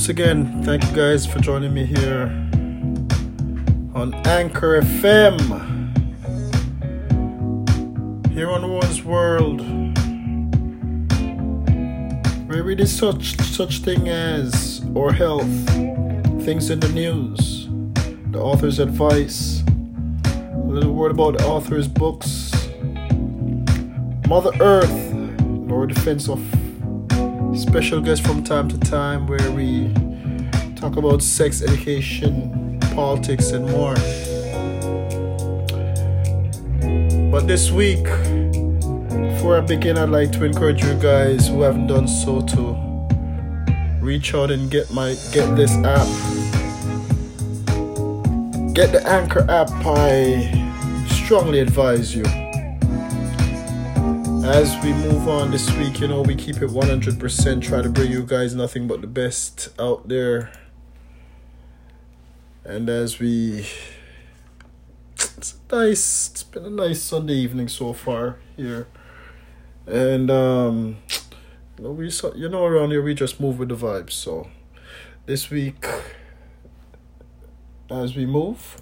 once again, thank you guys for joining me here on Anchor FM. Here on One's World, where we such such thing as or health, things in the news, the author's advice, a little word about the author's books, Mother Earth, Lord Defense of special guests from time to time where we talk about sex education, politics, and more. But this week, before I begin, I'd like to encourage you guys who haven't done so to reach out and get my get this app. Get the Anchor app. I strongly advise you as we move on this week, you know, we keep it 100%, try to bring you guys nothing but the best out there. And as we. It's nice. It's been a nice Sunday evening so far here. And, um. You know, we, you know, around here we just move with the vibes. So, this week, as we move.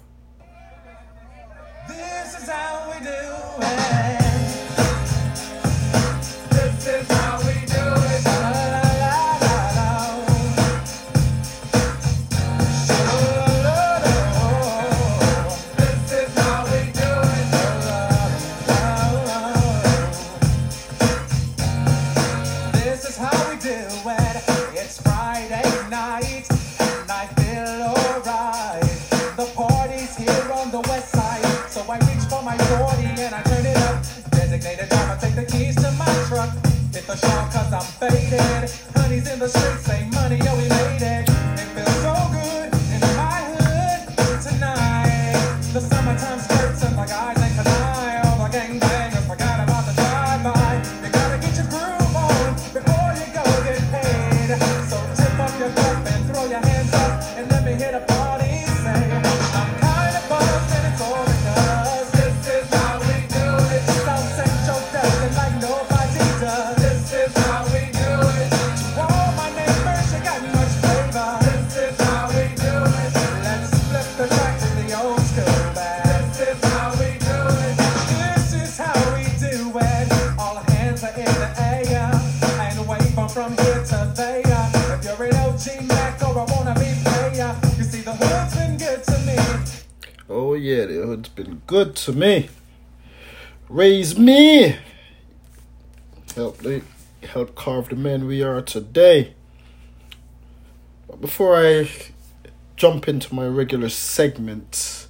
This is how we do it. Good to me. Raise me. Help me help carve the men we are today. But before I jump into my regular segment,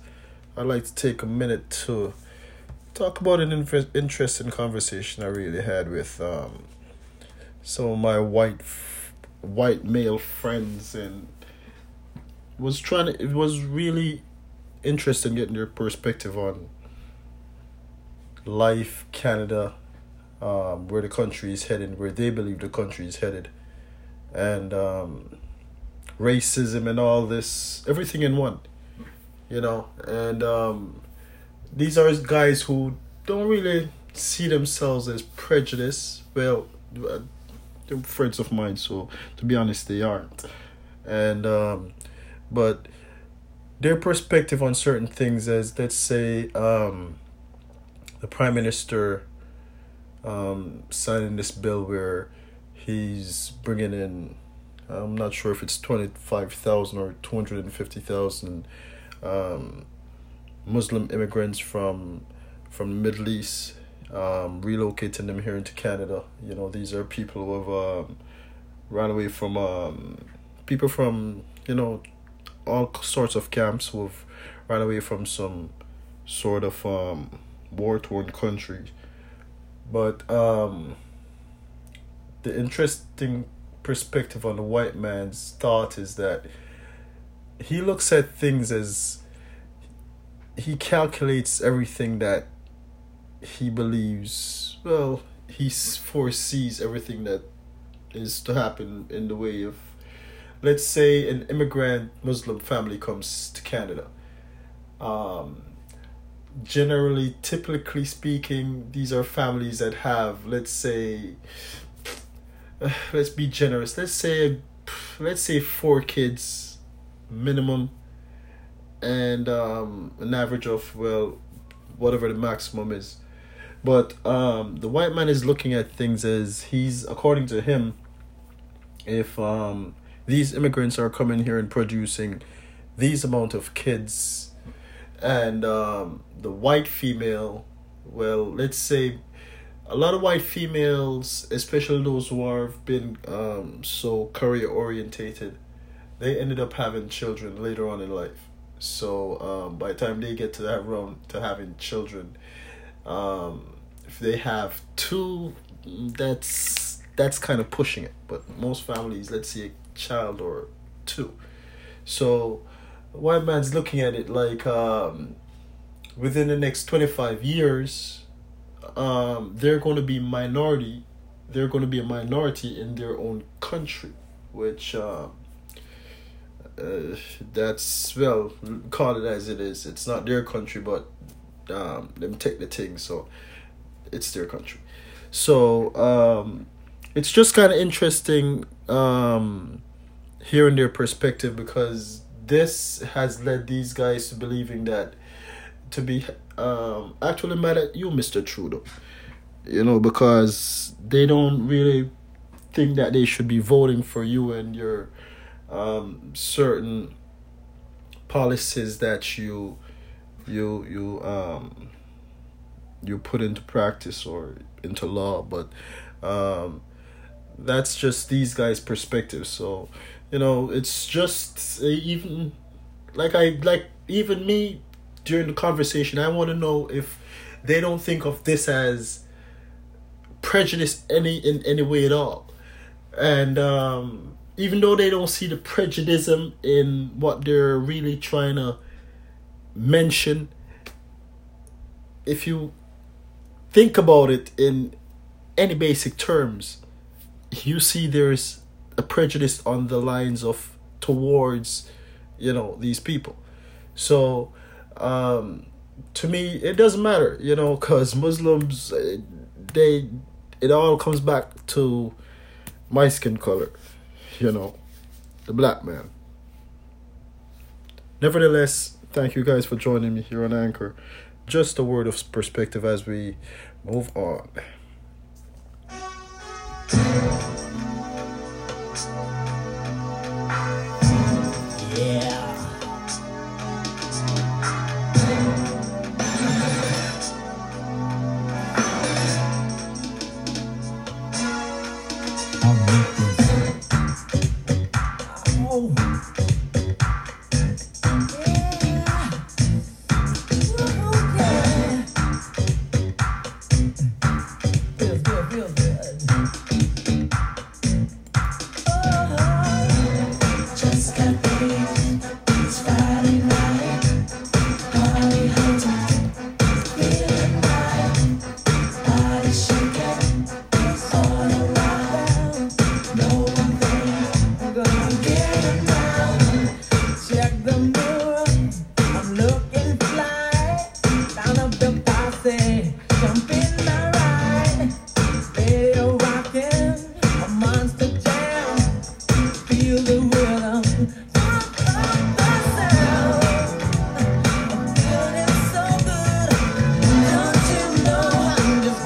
I'd like to take a minute to talk about an interesting conversation I really had with um, some of my white white male friends and was trying to it was really interested in getting their perspective on life, Canada, um, where the country is headed, where they believe the country is headed, and um, racism and all this, everything in one, you know. And um, these are guys who don't really see themselves as prejudiced. Well, they're friends of mine, so to be honest, they aren't. And um, but their perspective on certain things as let's say um, the prime minister um, signing this bill where he's bringing in i'm not sure if it's 25000 or 250000 um, muslim immigrants from from the middle east um, relocating them here into canada. You know these are people who have um, run away from um, people from you know all sorts of camps who've run away from some sort of um, war torn country. But um, the interesting perspective on the white man's thought is that he looks at things as he calculates everything that he believes well he foresees everything that is to happen in the way of let's say an immigrant Muslim family comes to Canada. Um, generally, typically speaking, these are families that have, let's say, uh, let's be generous. Let's say let's say four kids minimum and um, an average of well whatever the maximum is but um, the white man is looking at things as he's according to him if um, these immigrants are coming here and producing these amount of kids and um, the white female well let's say a lot of white females, especially those who have been um, so career orientated, they ended up having children later on in life. So um, by the time they get to that round to having children, um, if they have two, that's that's kind of pushing it. But most families, let's a child or two. So white man's looking at it like um, within the next twenty five years um, they're going to be minority. They're going to be a minority in their own country, which uh, uh, that's well call it as it is. It's not their country, but um, them take the thing, so it's their country. So um, it's just kind of interesting um, hearing their perspective because this has led these guys to believing that to be um, actually mad at you, Mr. Trudeau. You know, because they don't really think that they should be voting for you and your um, certain policies that you you you um you put into practice or into law but um that's just these guys perspective so you know it's just even like i like even me during the conversation, I want to know if they don't think of this as prejudice any in any way at all, and um, even though they don't see the prejudice in what they're really trying to mention, if you think about it in any basic terms, you see there's a prejudice on the lines of towards you know these people. So um, to me it doesn't matter you know because muslims eh, they it all comes back to my skin color you know the black man. Nevertheless thank you guys for joining me here on anchor. Just a word of perspective as we move on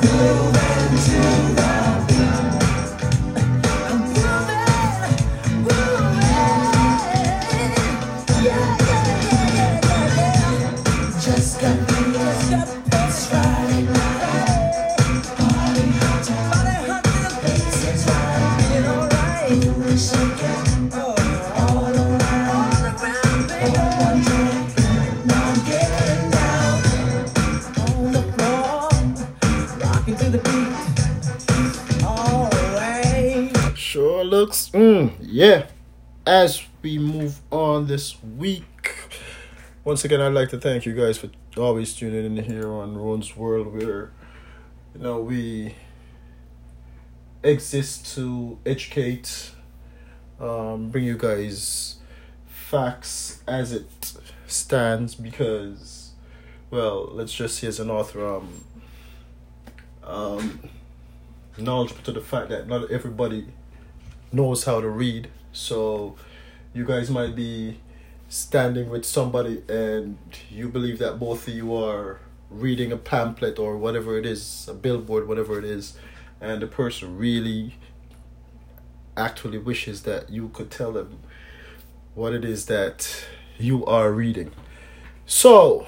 yeah, once again, I'd like to thank you guys for always tuning in here on Ron's World, where you know we exist to educate, um, bring you guys facts as it stands. Because, well, let's just say as an author, um, um, knowledgeable to the fact that not everybody knows how to read So you guys might be standing with somebody and you believe that both of you are reading a pamphlet or whatever it is, a billboard, whatever it is, and the person really actually wishes that you could tell them what it is that you are reading. So,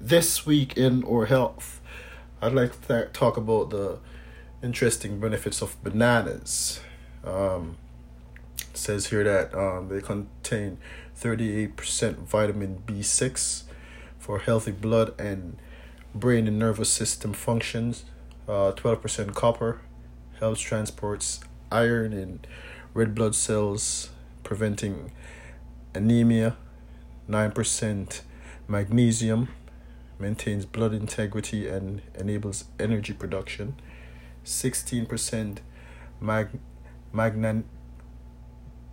this week in Our Health, I'd like to th- talk about the interesting benefits of bananas. Um, says here that um, they contain 38% vitamin B6 for healthy blood and brain and nervous system functions, uh, 12% copper, helps transports iron in red blood cells, preventing anemia, 9% magnesium, maintains blood integrity and enables energy production, 16% mag, magnan,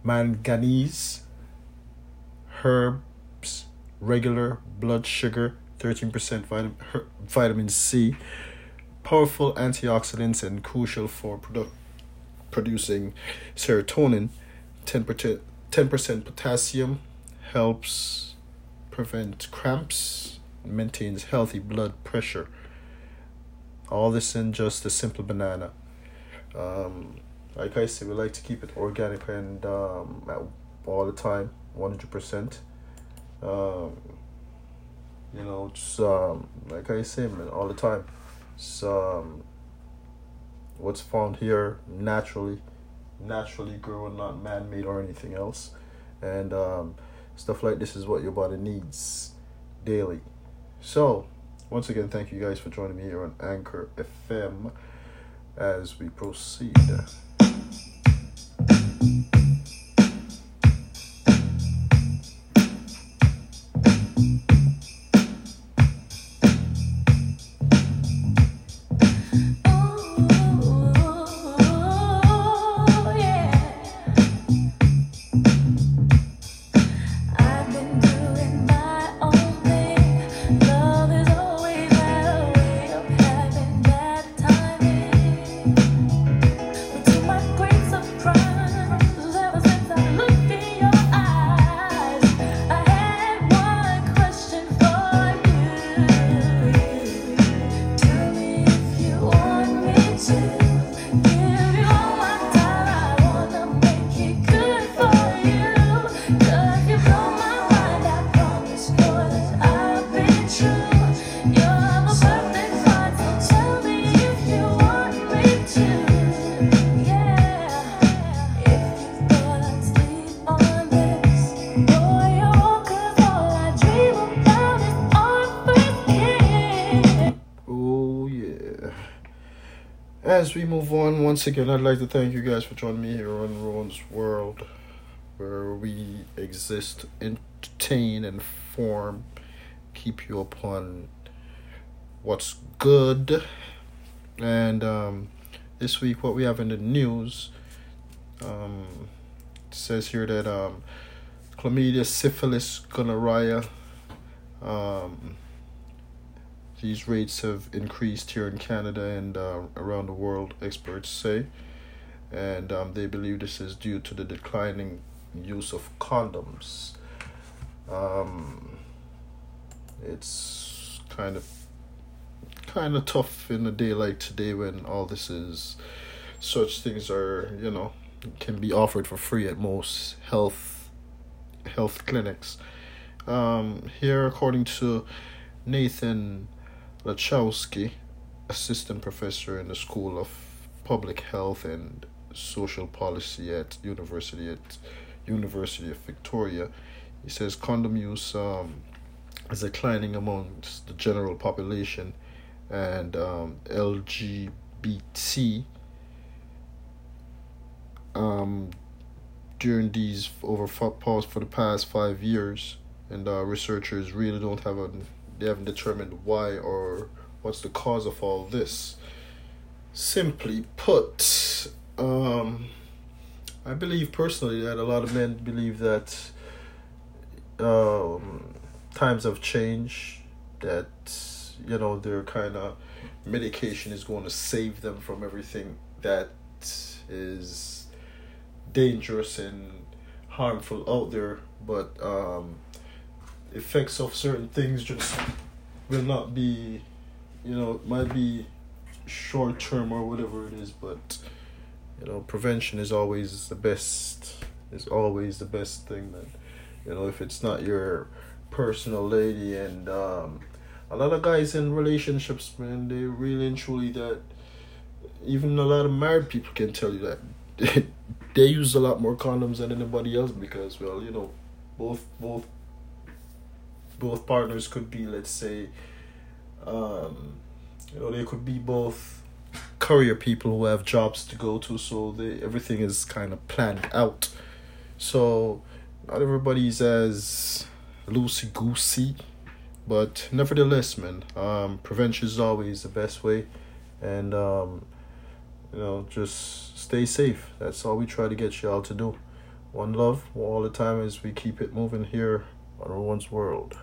manganese, herbs, regular blood sugar, 13% vitamin, vitamin C, powerful antioxidants and crucial for produ- producing serotonin, 10%, 10% potassium, helps prevent cramps, maintains healthy blood pressure. All this in just a simple banana. Um, like I said, we like to keep it organic and um, all the time, 100%. Um, you know, just um, like I say, man, all the time. So, um, what's found here naturally, naturally grown, not man made or anything else. And um, stuff like this is what your body needs daily. So, once again, thank you guys for joining me here on Anchor FM as we proceed. As we move on, once again, I'd like to thank you guys for joining me here on Ron's World, where we exist, entertain, inform, keep you upon what's good. And um, this week, what we have in the news um, says here that um, chlamydia, syphilis, gonorrhea, um, these rates have increased here in Canada and uh, around the world, experts say. And um, they believe this is due to the declining use of condoms. Um, it's kind of kind of tough in a day like today when all this is such things are you know can be offered for free at most health health clinics um here according to nathan Lachowski, assistant professor in the School of Public Health and Social Policy at University at University of Victoria. He says condom use um, is declining amongst the general population and um, LGBT um, during these over past for the past five years, and uh, researchers really don't have a they haven't determined why or what's the cause of all this. Simply put, um, I believe personally that a lot of men believe that um, times have changed, that, you know, their kind of medication is going to save them from everything that is dangerous and harmful out there, but um, effects of certain things just will not be, you know, might be short term or whatever it is, but you know, prevention is always the best. Is always the best thing that, you know, if it's not your personal lady and um, a lot of guys in relationships, man, they really and truly that. Even a lot of married people can tell you that they use a lot more condoms than anybody else because, well, you know, both both both partners could be, let's say, um, you know, they could be both courier people who have jobs to go to, so they everything is kind of planned out. So not everybody's as loosey goosey, but nevertheless, man, um, prevention is always the best way, and um, you know, just stay safe. That's all we try to get y'all to do. One love all the time as we keep it moving here on Rowan's World.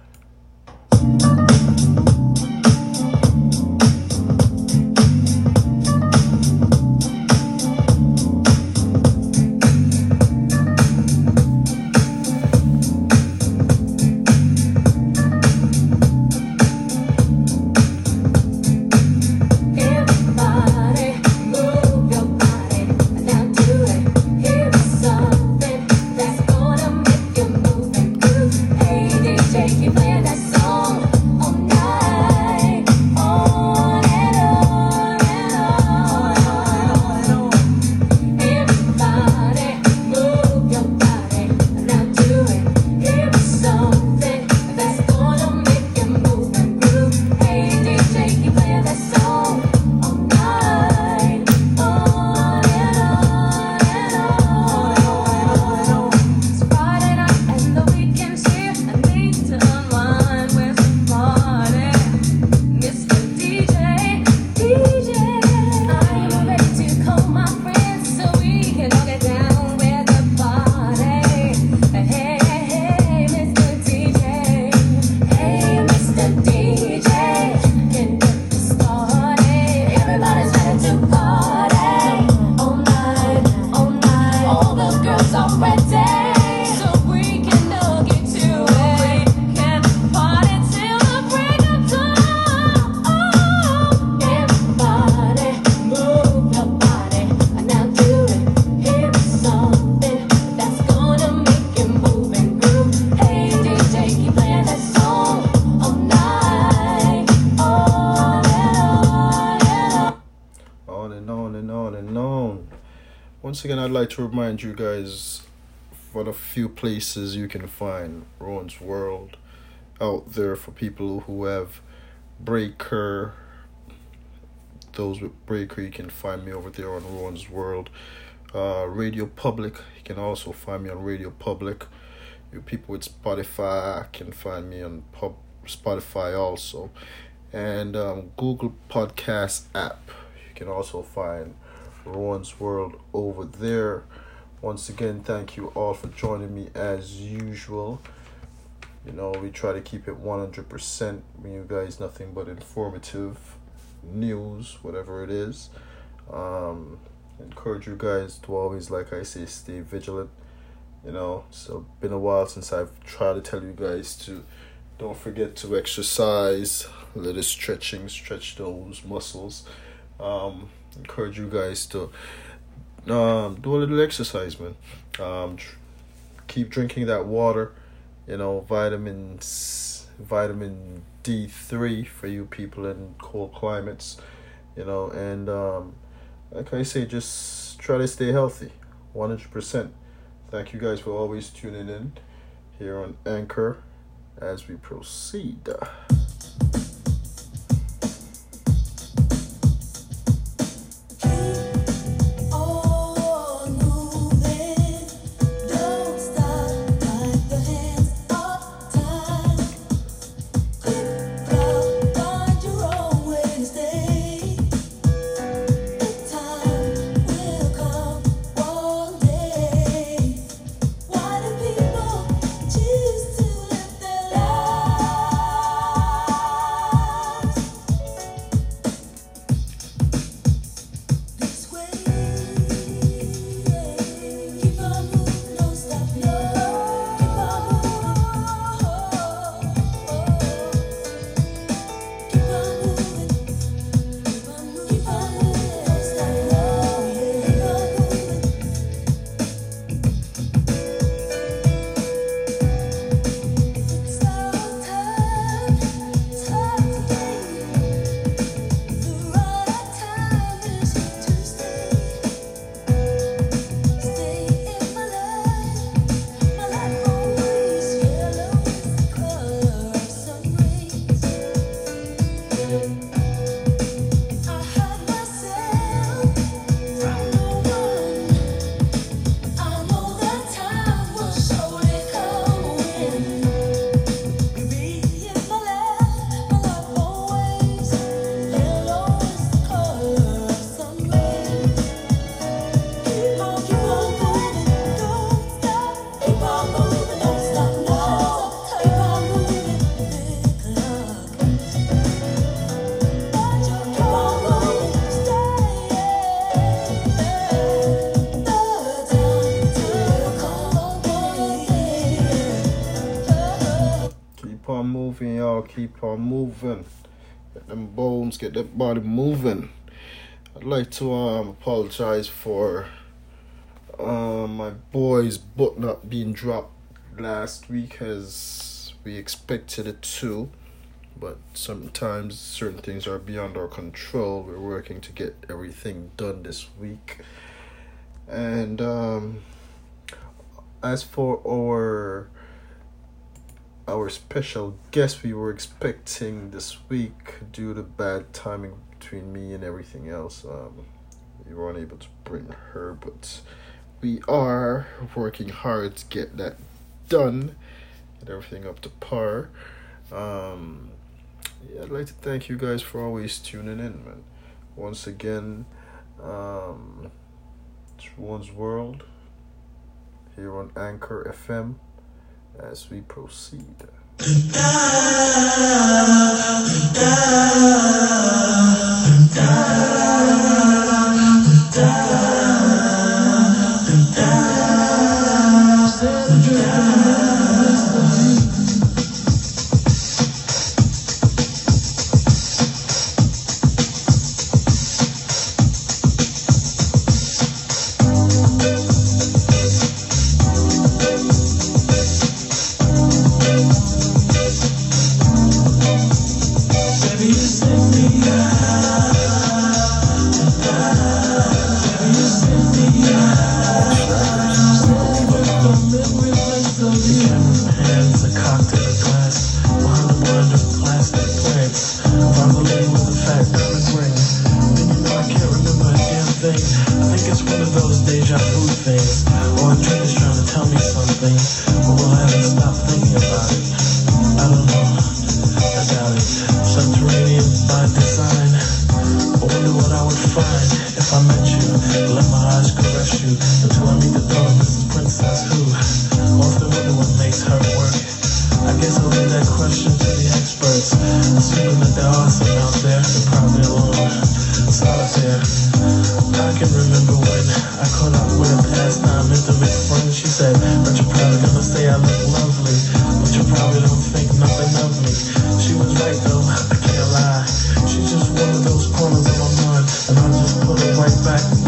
Like to remind you guys what a few places you can find Rowan's World out there for people who have Breaker. Those with Breaker, you can find me over there on Rowan's World. Uh, Radio Public, you can also find me on Radio Public. You people with Spotify can find me on pub Spotify also, and um, Google Podcast app. You can also find Rowan's World over there. Once again, thank you all for joining me as usual. You know, we try to keep it 100%. Me, you guys, nothing but informative news, whatever it is. Um, encourage you guys to always, like I say, stay vigilant. You know, so been a while since I've tried to tell you guys to don't forget to exercise, a little stretching, stretch those muscles. Um, encourage you guys to um, do a little exercise, man. Um, tr- keep drinking that water. You know, vitamins, vitamin D three for you people in cold climates. You know, and um, like I say, just try to stay healthy, one hundred percent. Thank you guys for always tuning in here on Anchor as we proceed. On moving. Get them bones, get that body moving. I'd like to um apologize for um my boy's book not being dropped last week as we expected it to. But sometimes certain things are beyond our control. We're working to get everything done this week. And um as for our our special guest we were expecting this week due to bad timing between me and everything else. Um, we were unable to bring her but we are working hard to get that done get everything up to par. Um, yeah, i'd like to thank you guys for always tuning in man. Once again um, it's one's world here on anchor fm as we proceed. Let my eyes caress you until I meet the thought this princess who often wonder what makes her work. I guess I'll leave that question to the experts, assuming that there are some out there who probably alone, solitaire. I can remember when I caught up with a past time intimate friend. She said, but you're probably gonna say I look lovely, but you probably don't think nothing of me. She was right though, I can't lie. She just one of those corners of my mind, and I just put it right back.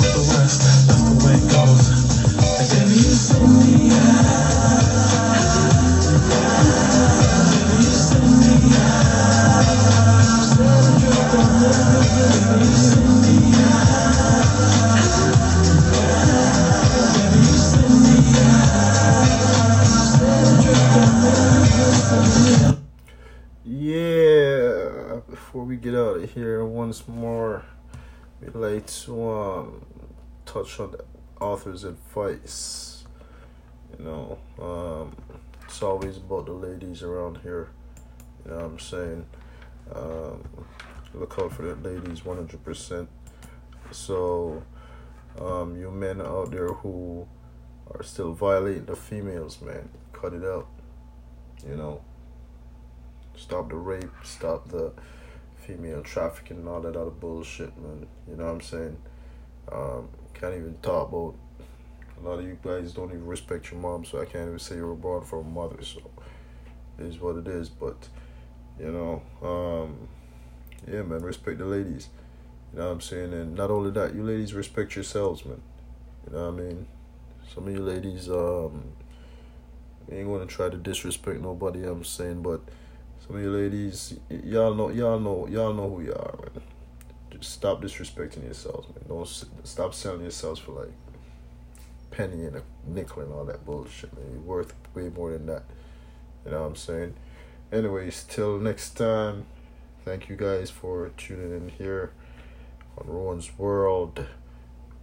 Touch on the author's advice. You know, um, it's always about the ladies around here. You know what I'm saying? Um, look out for the ladies 100%. So, um, you men out there who are still violating the females, man, cut it out. You know, stop the rape, stop the female trafficking and all that other bullshit, man. You know what I'm saying? Um, can't even talk about. A lot of you guys don't even respect your mom, so I can't even say you were born from a mother. So it is what it is. But you know, um, yeah, man, respect the ladies. You know what I'm saying? And not only that, you ladies respect yourselves, man. You know what I mean? Some of you ladies, um, ain't gonna try to disrespect nobody. I'm saying, but some of you ladies, y'all know, y'all know, y'all know who you are, man Just stop disrespecting yourselves, man. Don't stop selling yourselves for like penny and a nickel and all that bullshit, man. You're worth way more than that. You know what I'm saying? Anyways, till next time, thank you guys for tuning in here on Rowan's World,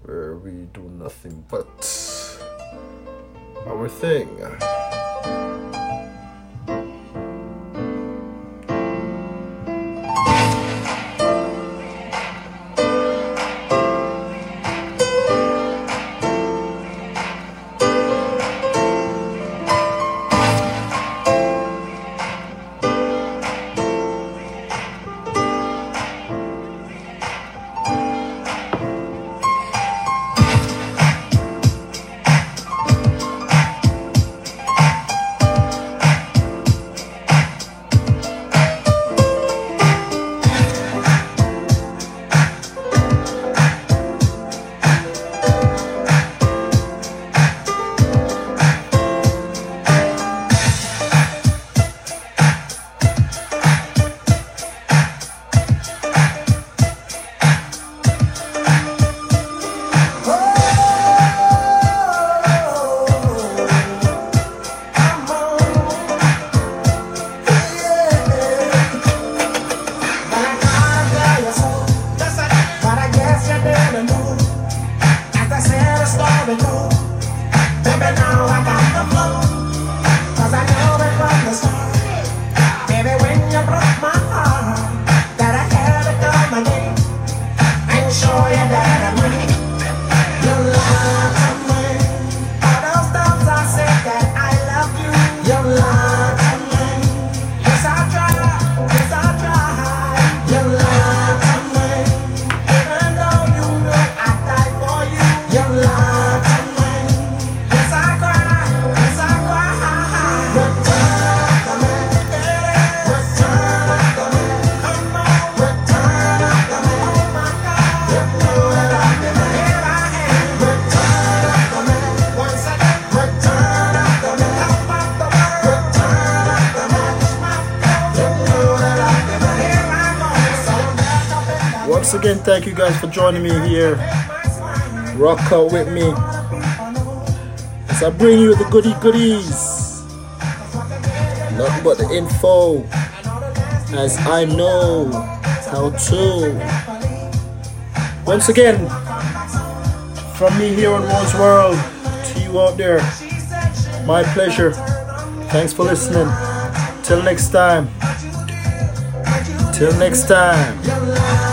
where we do nothing but our thing. Thank you guys for joining me here. Rock out with me as I bring you the goody goodies. Nothing but the info as I know how to. Once again, from me here on Rose World to you out there, my pleasure. Thanks for listening. Till next time. Till next time.